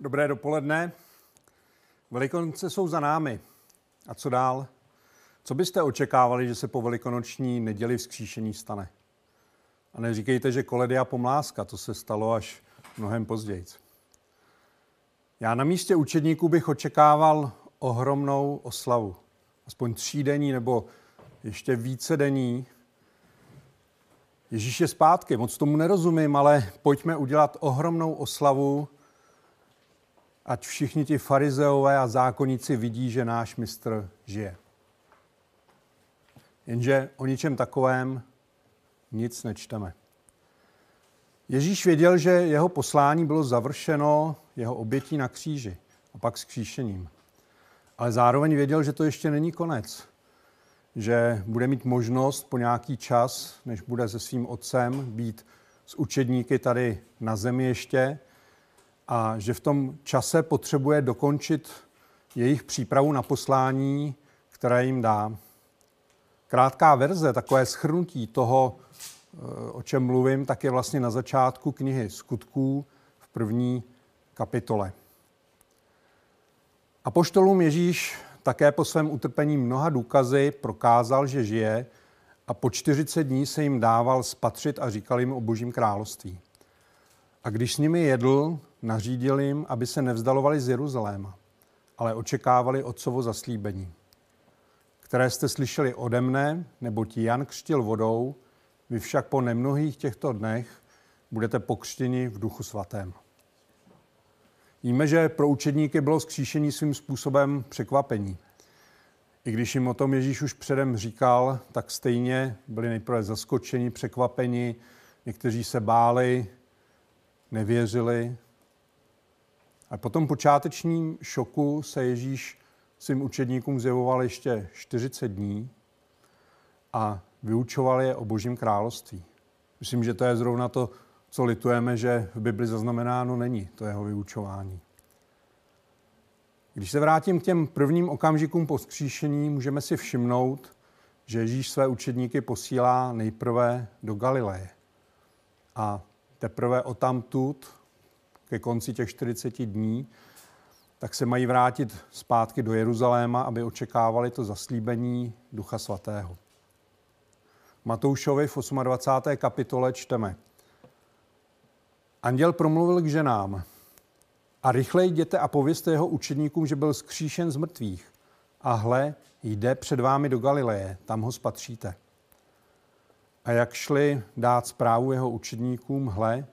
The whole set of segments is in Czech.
Dobré dopoledne. Velikonoce jsou za námi. A co dál? Co byste očekávali, že se po velikonoční neděli vzkříšení stane? A neříkejte, že koledia pomláska, to se stalo až mnohem později. Já na místě učedníků bych očekával ohromnou oslavu. Aspoň třídenní nebo ještě více denní. Ježíš je zpátky, moc tomu nerozumím, ale pojďme udělat ohromnou oslavu, ať všichni ti farizeové a zákonníci vidí, že náš mistr žije. Jenže o ničem takovém nic nečteme. Ježíš věděl, že jeho poslání bylo završeno jeho obětí na kříži a pak skříšením. Ale zároveň věděl, že to ještě není konec. Že bude mít možnost po nějaký čas, než bude se svým otcem, být s učedníky tady na zemi ještě a že v tom čase potřebuje dokončit jejich přípravu na poslání, které jim dá. Krátká verze, takové schrnutí toho, o čem mluvím, tak je vlastně na začátku knihy Skutků v první kapitole. A poštolům Ježíš také po svém utrpení mnoha důkazy prokázal, že žije a po 40 dní se jim dával spatřit a říkal jim o božím království. A když s nimi jedl, nařídil jim, aby se nevzdalovali z Jeruzaléma, ale očekávali otcovo zaslíbení, které jste slyšeli ode mne, nebo ti Jan křtil vodou, vy však po nemnohých těchto dnech budete pokřtěni v duchu svatém. Víme, že pro učedníky bylo skříšení svým způsobem překvapení. I když jim o tom Ježíš už předem říkal, tak stejně byli nejprve zaskočeni, překvapeni, někteří se báli, nevěřili. A po tom počátečním šoku se Ježíš svým učedníkům zjevoval ještě 40 dní a vyučoval je o Božím království. Myslím, že to je zrovna to, co litujeme, že v Bibli zaznamenáno není, to jeho vyučování. Když se vrátím k těm prvním okamžikům po skříšení, můžeme si všimnout, že Ježíš své učedníky posílá nejprve do Galileje. A teprve o tamtud, ke konci těch 40 dní, tak se mají vrátit zpátky do Jeruzaléma, aby očekávali to zaslíbení Ducha Svatého. Matoušovi v 28. kapitole čteme. Anděl promluvil k ženám. A rychle jděte a povězte jeho učedníkům, že byl skříšen z mrtvých. A hle, jde před vámi do Galileje, tam ho spatříte. A jak šli dát zprávu jeho učedníkům, hle,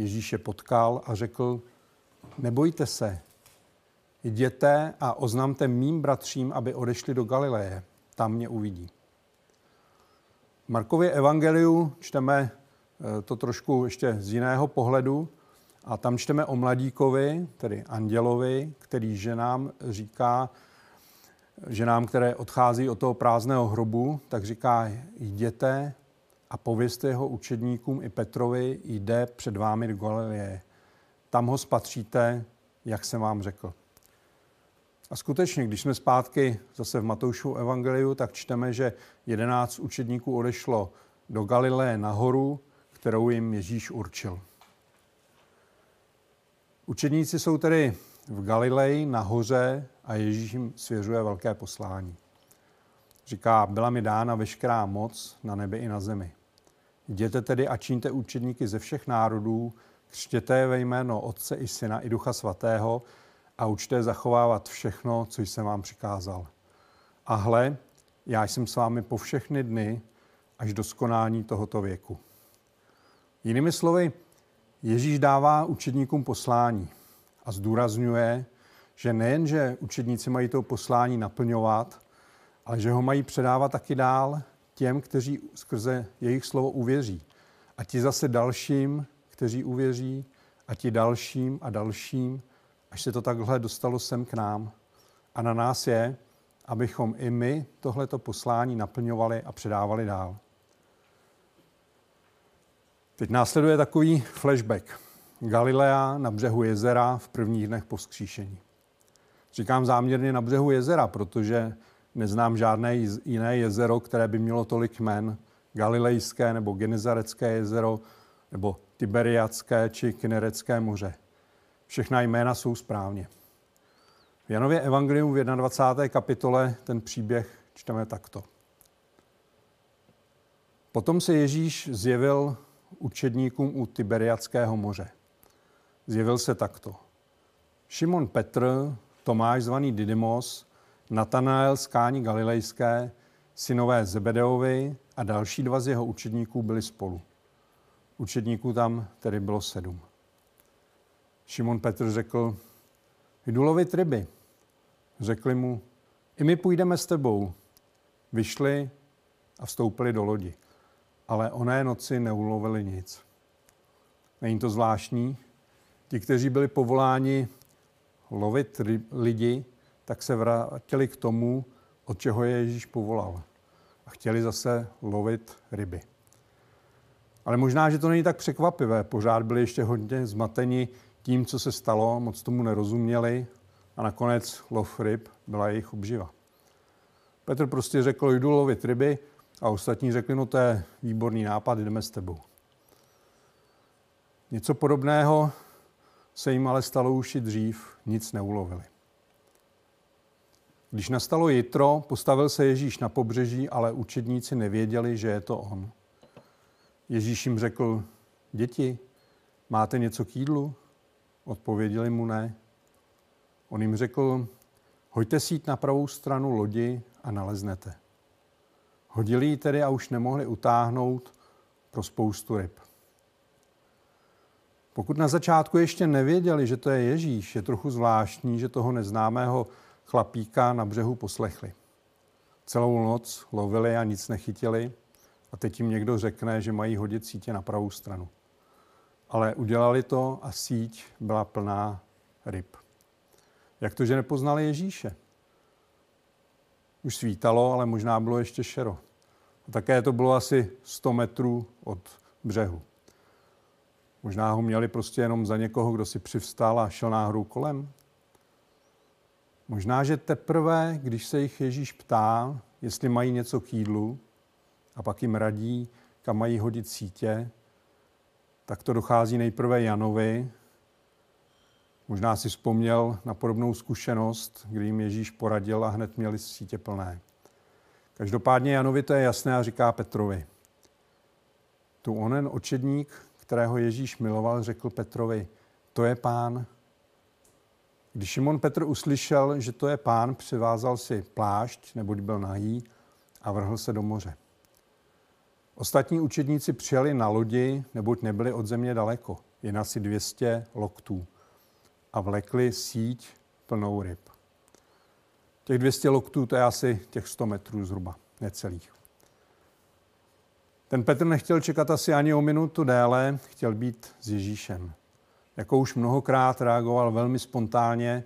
Ježíš je potkal a řekl, nebojte se, jděte a oznamte mým bratřím, aby odešli do Galileje, tam mě uvidí. V Markově evangeliu čteme eh, to trošku ještě z jiného pohledu a tam čteme o mladíkovi, tedy andělovi, který ženám říká, ženám, které odchází od toho prázdného hrobu, tak říká, jděte a povězte jeho učedníkům i Petrovi, jde před vámi do Galileje. Tam ho spatříte, jak jsem vám řekl. A skutečně, když jsme zpátky zase v Matoušu evangeliu, tak čteme, že jedenáct učedníků odešlo do Galileje nahoru, kterou jim Ježíš určil. Učedníci jsou tedy v Galileji nahoře a Ježíš jim svěřuje velké poslání. Říká, byla mi dána veškerá moc na nebi i na zemi. Jděte tedy a čiňte učedníky ze všech národů, křtěte je ve jméno Otce i Syna i Ducha Svatého a učte zachovávat všechno, co jsem vám přikázal. A hle, já jsem s vámi po všechny dny až do skonání tohoto věku. Jinými slovy, Ježíš dává učedníkům poslání a zdůrazňuje, že nejenže učedníci mají to poslání naplňovat, ale že ho mají předávat taky dál těm, kteří skrze jejich slovo uvěří. A ti zase dalším, kteří uvěří, a ti dalším a dalším, až se to takhle dostalo sem k nám. A na nás je, abychom i my tohleto poslání naplňovali a předávali dál. Teď následuje takový flashback. Galilea na břehu jezera v prvních dnech po vzkříšení. Říkám záměrně na břehu jezera, protože neznám žádné jiné jezero, které by mělo tolik jmen. Galilejské nebo Genizarecké jezero, nebo Tiberiacké či Kinerecké moře. Všechna jména jsou správně. V Janově Evangelium v 21. kapitole ten příběh čteme takto. Potom se Ježíš zjevil učedníkům u Tiberiackého moře. Zjevil se takto. Šimon Petr, Tomáš zvaný Didymos, Natanael z Kání Galilejské, synové Zebedeovi a další dva z jeho učedníků byli spolu. Učedníků tam tedy bylo sedm. Šimon Petr řekl, jdu lovit ryby. Řekli mu, i my půjdeme s tebou. Vyšli a vstoupili do lodi. Ale oné noci neulovili nic. Není to zvláštní? Ti, kteří byli povoláni lovit lidi, tak se vrátili k tomu, od čeho je Ježíš povolal. A chtěli zase lovit ryby. Ale možná, že to není tak překvapivé. Pořád byli ještě hodně zmateni tím, co se stalo, moc tomu nerozuměli a nakonec lov ryb byla jejich obživa. Petr prostě řekl, jdu lovit ryby a ostatní řekli, no to je výborný nápad, jdeme s tebou. Něco podobného se jim ale stalo už i dřív, nic neulovili. Když nastalo jitro, postavil se Ježíš na pobřeží, ale učedníci nevěděli, že je to on. Ježíš jim řekl, děti, máte něco k jídlu? Odpověděli mu ne. On jim řekl, hoďte si jít na pravou stranu lodi a naleznete. Hodili ji tedy a už nemohli utáhnout pro spoustu ryb. Pokud na začátku ještě nevěděli, že to je Ježíš, je trochu zvláštní, že toho neznámého chlapíka na břehu poslechli. Celou noc lovili a nic nechytili a teď jim někdo řekne, že mají hodit sítě na pravou stranu. Ale udělali to a síť byla plná ryb. Jak to, že nepoznali Ježíše? Už svítalo, ale možná bylo ještě šero. A také to bylo asi 100 metrů od břehu. Možná ho měli prostě jenom za někoho, kdo si přivstal a šel náhodou kolem. Možná, že teprve, když se jich Ježíš ptá, jestli mají něco k jídlu, a pak jim radí, kam mají hodit sítě, tak to dochází nejprve Janovi. Možná si vzpomněl na podobnou zkušenost, kdy jim Ježíš poradil a hned měli sítě plné. Každopádně Janovi to je jasné a říká Petrovi. Tu onen očedník, kterého Ježíš miloval, řekl Petrovi, to je pán. Když Šimon Petr uslyšel, že to je pán, přivázal si plášť, neboť byl nahý, a vrhl se do moře. Ostatní učedníci přijeli na lodi, neboť nebyli od země daleko, jen asi 200 loktů a vlekli síť plnou ryb. Těch 200 loktů to je asi těch 100 metrů zhruba, necelých. Ten Petr nechtěl čekat asi ani o minutu déle, chtěl být s Ježíšem. Jako už mnohokrát reagoval velmi spontánně,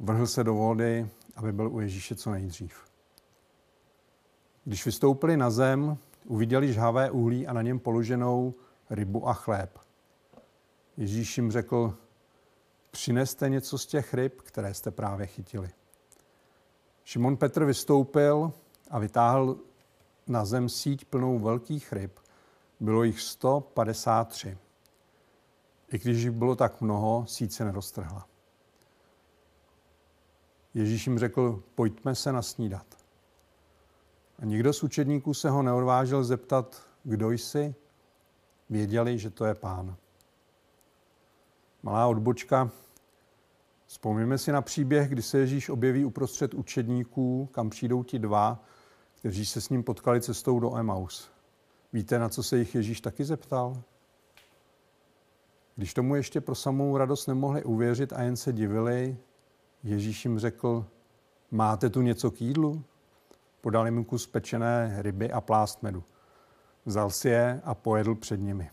vrhl se do vody, aby byl u Ježíše co nejdřív. Když vystoupili na zem, uviděli žhavé uhlí a na něm položenou rybu a chléb. Ježíš jim řekl, přineste něco z těch ryb, které jste právě chytili. Šimon Petr vystoupil a vytáhl na zem síť plnou velkých ryb. Bylo jich 153. I když jich bylo tak mnoho, síť se neroztrhla. Ježíš jim řekl, pojďme se nasnídat. A nikdo z učedníků se ho neodvážil zeptat, kdo jsi. Věděli, že to je pán. Malá odbočka. Vzpomněme si na příběh, kdy se Ježíš objeví uprostřed učedníků, kam přijdou ti dva, kteří se s ním potkali cestou do Emaus. Víte, na co se jich Ježíš taky zeptal? Když tomu ještě pro samou radost nemohli uvěřit a jen se divili, Ježíš jim řekl, máte tu něco k jídlu? Podal jim kus pečené ryby a plást medu. Vzal si je a pojedl před nimi.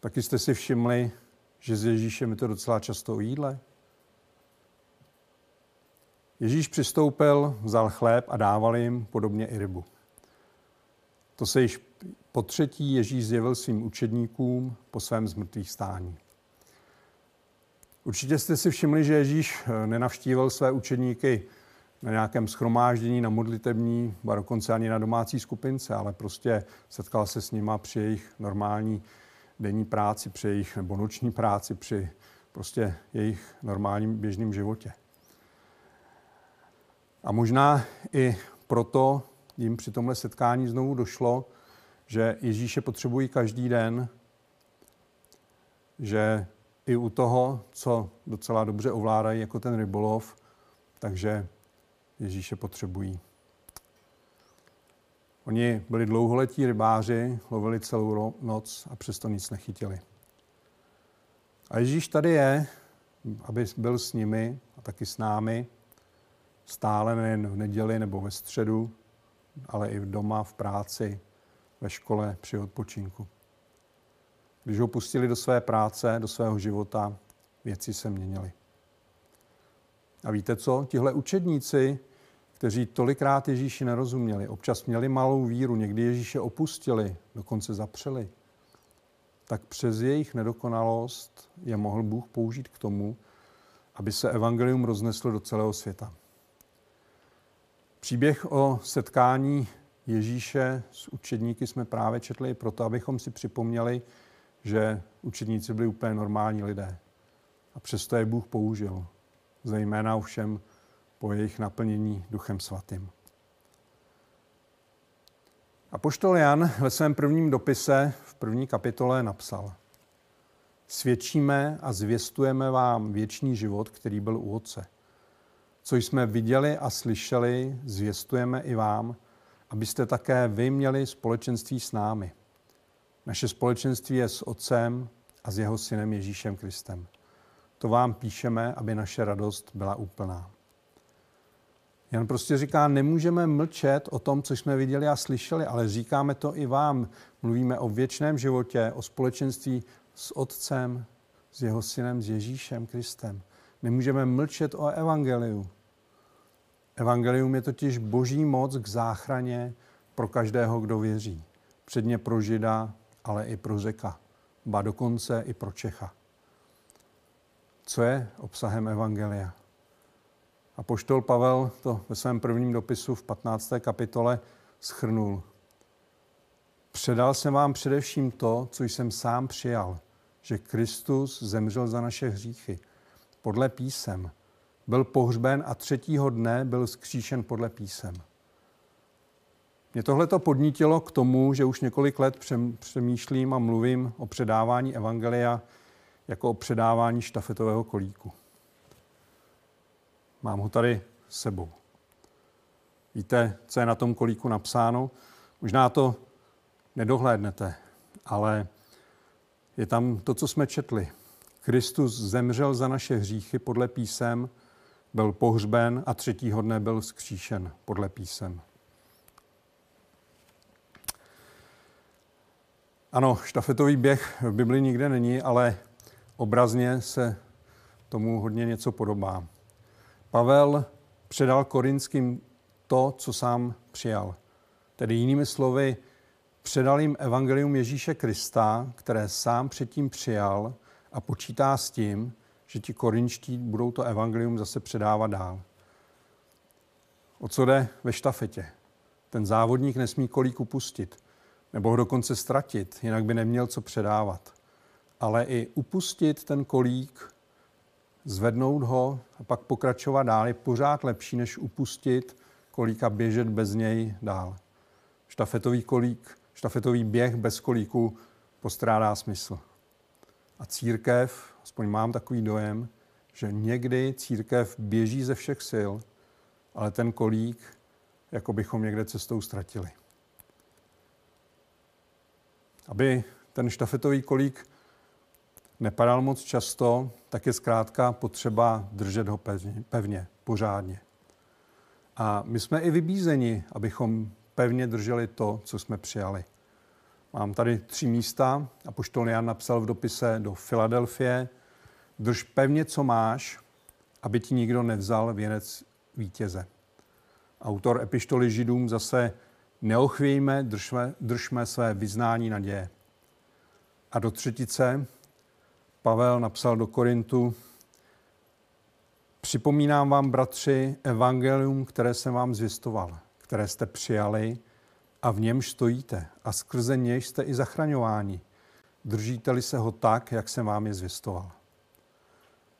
Taky jste si všimli, že s Ježíšem je to docela často o jídle? Ježíš přistoupil, vzal chléb a dával jim podobně i rybu. To se již po třetí Ježíš zjevil svým učedníkům po svém zmrtvých stání. Určitě jste si všimli, že Ježíš nenavštívil své učedníky na nějakém schromáždění, na modlitební, a dokonce ani na domácí skupince, ale prostě setkal se s nima při jejich normální denní práci, při jejich nebo noční práci, při prostě jejich normálním běžným životě. A možná i proto jim při tomhle setkání znovu došlo, že Ježíše potřebují každý den, že i u toho, co docela dobře ovládají, jako ten rybolov, takže Ježíše potřebují. Oni byli dlouholetí rybáři, lovili celou noc a přesto nic nechytili. A Ježíš tady je, aby byl s nimi a taky s námi, stále nejen v neděli nebo ve středu, ale i v doma, v práci, ve škole, při odpočinku. Když ho pustili do své práce, do svého života, věci se měnily. A víte co? Tihle učedníci, kteří tolikrát Ježíši nerozuměli, občas měli malou víru, někdy Ježíše opustili, dokonce zapřeli, tak přes jejich nedokonalost je mohl Bůh použít k tomu, aby se evangelium rozneslo do celého světa. Příběh o setkání Ježíše s učedníky jsme právě četli proto, abychom si připomněli, že učedníci byli úplně normální lidé. A přesto je Bůh použil, zejména ovšem po jejich naplnění Duchem Svatým. A poštol Jan ve svém prvním dopise v první kapitole napsal Svědčíme a zvěstujeme vám věčný život, který byl u Otce. Co jsme viděli a slyšeli, zvěstujeme i vám, abyste také vy měli společenství s námi. Naše společenství je s Otcem a s jeho synem Ježíšem Kristem. To vám píšeme, aby naše radost byla úplná. Jan prostě říká, nemůžeme mlčet o tom, co jsme viděli a slyšeli, ale říkáme to i vám. Mluvíme o věčném životě, o společenství s Otcem, s jeho synem, s Ježíšem Kristem. Nemůžeme mlčet o evangeliu. Evangelium je totiž boží moc k záchraně pro každého, kdo věří. Předně pro Žida, ale i pro Řeka. Ba dokonce i pro Čecha. Co je obsahem Evangelia? A poštol Pavel to ve svém prvním dopisu v 15. kapitole schrnul. Předal jsem vám především to, co jsem sám přijal, že Kristus zemřel za naše hříchy. Podle písem. Byl pohřben a třetího dne byl skříšen podle písem. Mě tohle to podnítilo k tomu, že už několik let přemýšlím a mluvím o předávání evangelia jako o předávání štafetového kolíku. Mám ho tady sebou. Víte, co je na tom kolíku napsáno? Možná to nedohlédnete, ale je tam to, co jsme četli. Kristus zemřel za naše hříchy podle písem, byl pohřben a třetího dne byl skříšen podle písem. Ano, štafetový běh v Bibli nikde není, ale obrazně se tomu hodně něco podobá. Pavel předal korinským to, co sám přijal. Tedy jinými slovy, předal jim evangelium Ježíše Krista, které sám předtím přijal a počítá s tím, že ti korinští budou to evangelium zase předávat dál. O co jde ve štafetě? Ten závodník nesmí kolík upustit, nebo ho dokonce ztratit, jinak by neměl co předávat. Ale i upustit ten kolík zvednout ho a pak pokračovat dál je pořád lepší, než upustit kolík a běžet bez něj dál. Štafetový kolík, štafetový běh bez kolíku postrádá smysl. A církev, aspoň mám takový dojem, že někdy církev běží ze všech sil, ale ten kolík, jako bychom někde cestou ztratili. Aby ten štafetový kolík nepadal moc často, tak je zkrátka potřeba držet ho pevně, pevně, pořádně. A my jsme i vybízeni, abychom pevně drželi to, co jsme přijali. Mám tady tři místa a poštol Jan napsal v dopise do Filadelfie, drž pevně, co máš, aby ti nikdo nevzal věnec vítěze. Autor epištoly židům zase neochvějme, držme, držme své vyznání naděje. A do třetice Pavel napsal do Korintu, Připomínám vám, bratři, evangelium, které jsem vám zvěstoval, které jste přijali a v němž stojíte a skrze něj jste i zachraňováni. Držíte-li se ho tak, jak jsem vám je zvěstoval.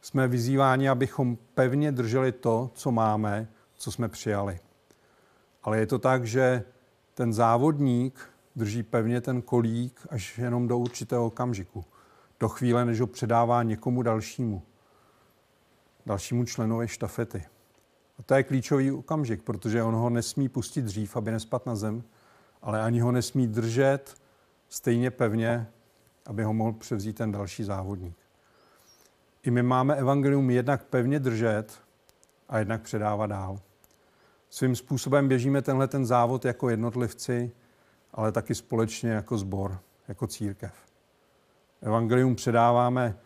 jsme vyzýváni, abychom pevně drželi to, co máme, co jsme přijali. Ale je to tak, že ten závodník drží pevně ten kolík až jenom do určitého okamžiku. Do chvíle, než ho předává někomu dalšímu. Dalšímu členovi štafety. A to je klíčový okamžik, protože on ho nesmí pustit dřív, aby nespad na zem, ale ani ho nesmí držet stejně pevně, aby ho mohl převzít ten další závodník. I my máme evangelium jednak pevně držet a jednak předávat dál. Svým způsobem běžíme tenhle ten závod jako jednotlivci, ale taky společně jako sbor, jako církev. Evangelium předáváme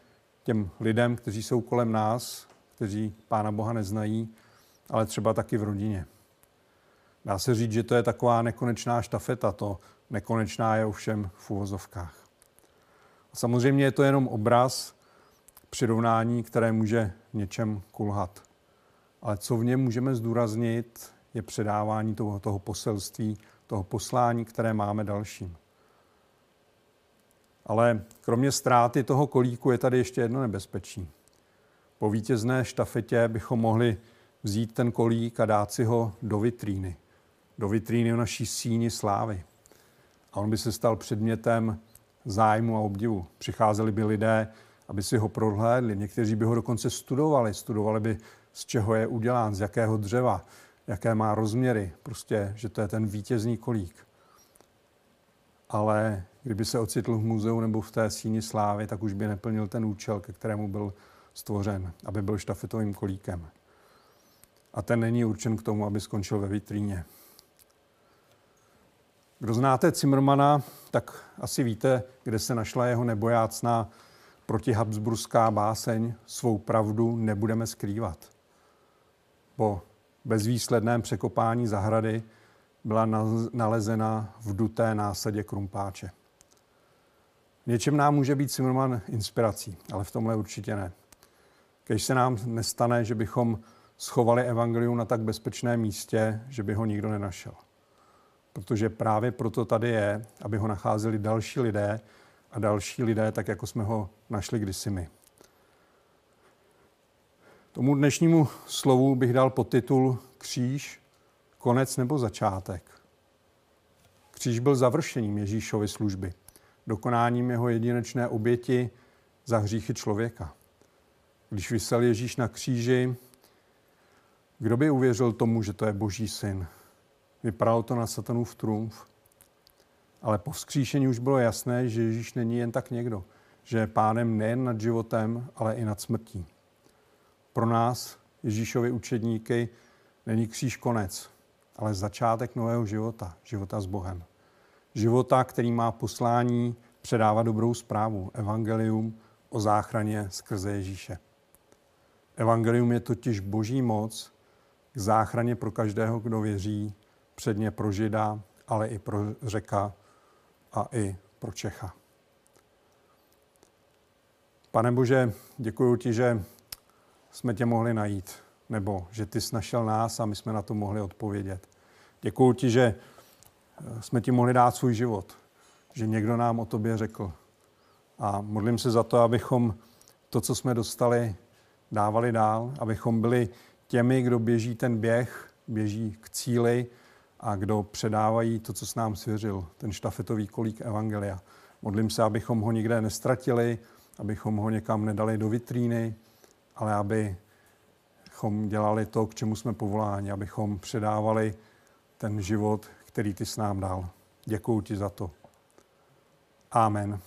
těm lidem, kteří jsou kolem nás, kteří Pána Boha neznají, ale třeba taky v rodině. Dá se říct, že to je taková nekonečná štafeta, to nekonečná je ovšem v uvozovkách. Samozřejmě je to jenom obraz, přirovnání, které může v něčem kulhat. Ale co v něm můžeme zdůraznit, je předávání toho, toho poselství, toho poslání, které máme dalším. Ale kromě ztráty toho kolíku je tady ještě jedno nebezpečí. Po vítězné štafetě bychom mohli vzít ten kolík a dát si ho do vitríny. Do vitríny naší síni slávy. A on by se stal předmětem zájmu a obdivu. Přicházeli by lidé, aby si ho prohlédli. Někteří by ho dokonce studovali. Studovali by, z čeho je udělán, z jakého dřeva, jaké má rozměry. Prostě, že to je ten vítězný kolík. Ale kdyby se ocitl v muzeu nebo v té síni slávy, tak už by neplnil ten účel, ke kterému byl stvořen, aby byl štafetovým kolíkem. A ten není určen k tomu, aby skončil ve vitríně. Kdo znáte Zimmermana, tak asi víte, kde se našla jeho nebojácná protihabsburská báseň Svou pravdu nebudeme skrývat. Po bezvýsledném překopání zahrady byla nalezena v duté násadě krumpáče. V něčem nám může být Zimmerman inspirací, ale v tomhle určitě ne. Když se nám nestane, že bychom schovali evangelium na tak bezpečném místě, že by ho nikdo nenašel. Protože právě proto tady je, aby ho nacházeli další lidé a další lidé, tak jako jsme ho našli kdysi my. Tomu dnešnímu slovu bych dal podtitul Kříž, konec nebo začátek. Kříž byl završením Ježíšovy služby, dokonáním jeho jedinečné oběti za hříchy člověka. Když vysel Ježíš na kříži, kdo by uvěřil tomu, že to je Boží syn? Vypadalo to na satanův trumf. Ale po vzkříšení už bylo jasné, že Ježíš není jen tak někdo, že je pánem nejen nad životem, ale i nad smrtí. Pro nás, Ježíšovi učedníky, není kříž konec, ale začátek nového života, života s Bohem. Života, který má poslání předávat dobrou zprávu, evangelium o záchraně skrze Ježíše. Evangelium je totiž boží moc k záchraně pro každého, kdo věří, předně pro Žida, ale i pro Řeka a i pro Čecha. Pane Bože, děkuji ti, že jsme tě mohli najít, nebo že ty jsi našel nás a my jsme na to mohli odpovědět. Děkuji ti, že eh, jsme ti mohli dát svůj život, že někdo nám o tobě řekl. A modlím se za to, abychom to, co jsme dostali, dávali dál, abychom byli těmi, kdo běží ten běh, běží k cíli a kdo předávají to, co s nám svěřil, ten štafetový kolík Evangelia. Modlím se, abychom ho nikde nestratili, abychom ho někam nedali do vitríny, ale abychom dělali to, k čemu jsme povoláni, abychom předávali ten život, který ty s nám dal. Děkuji ti za to. Amen.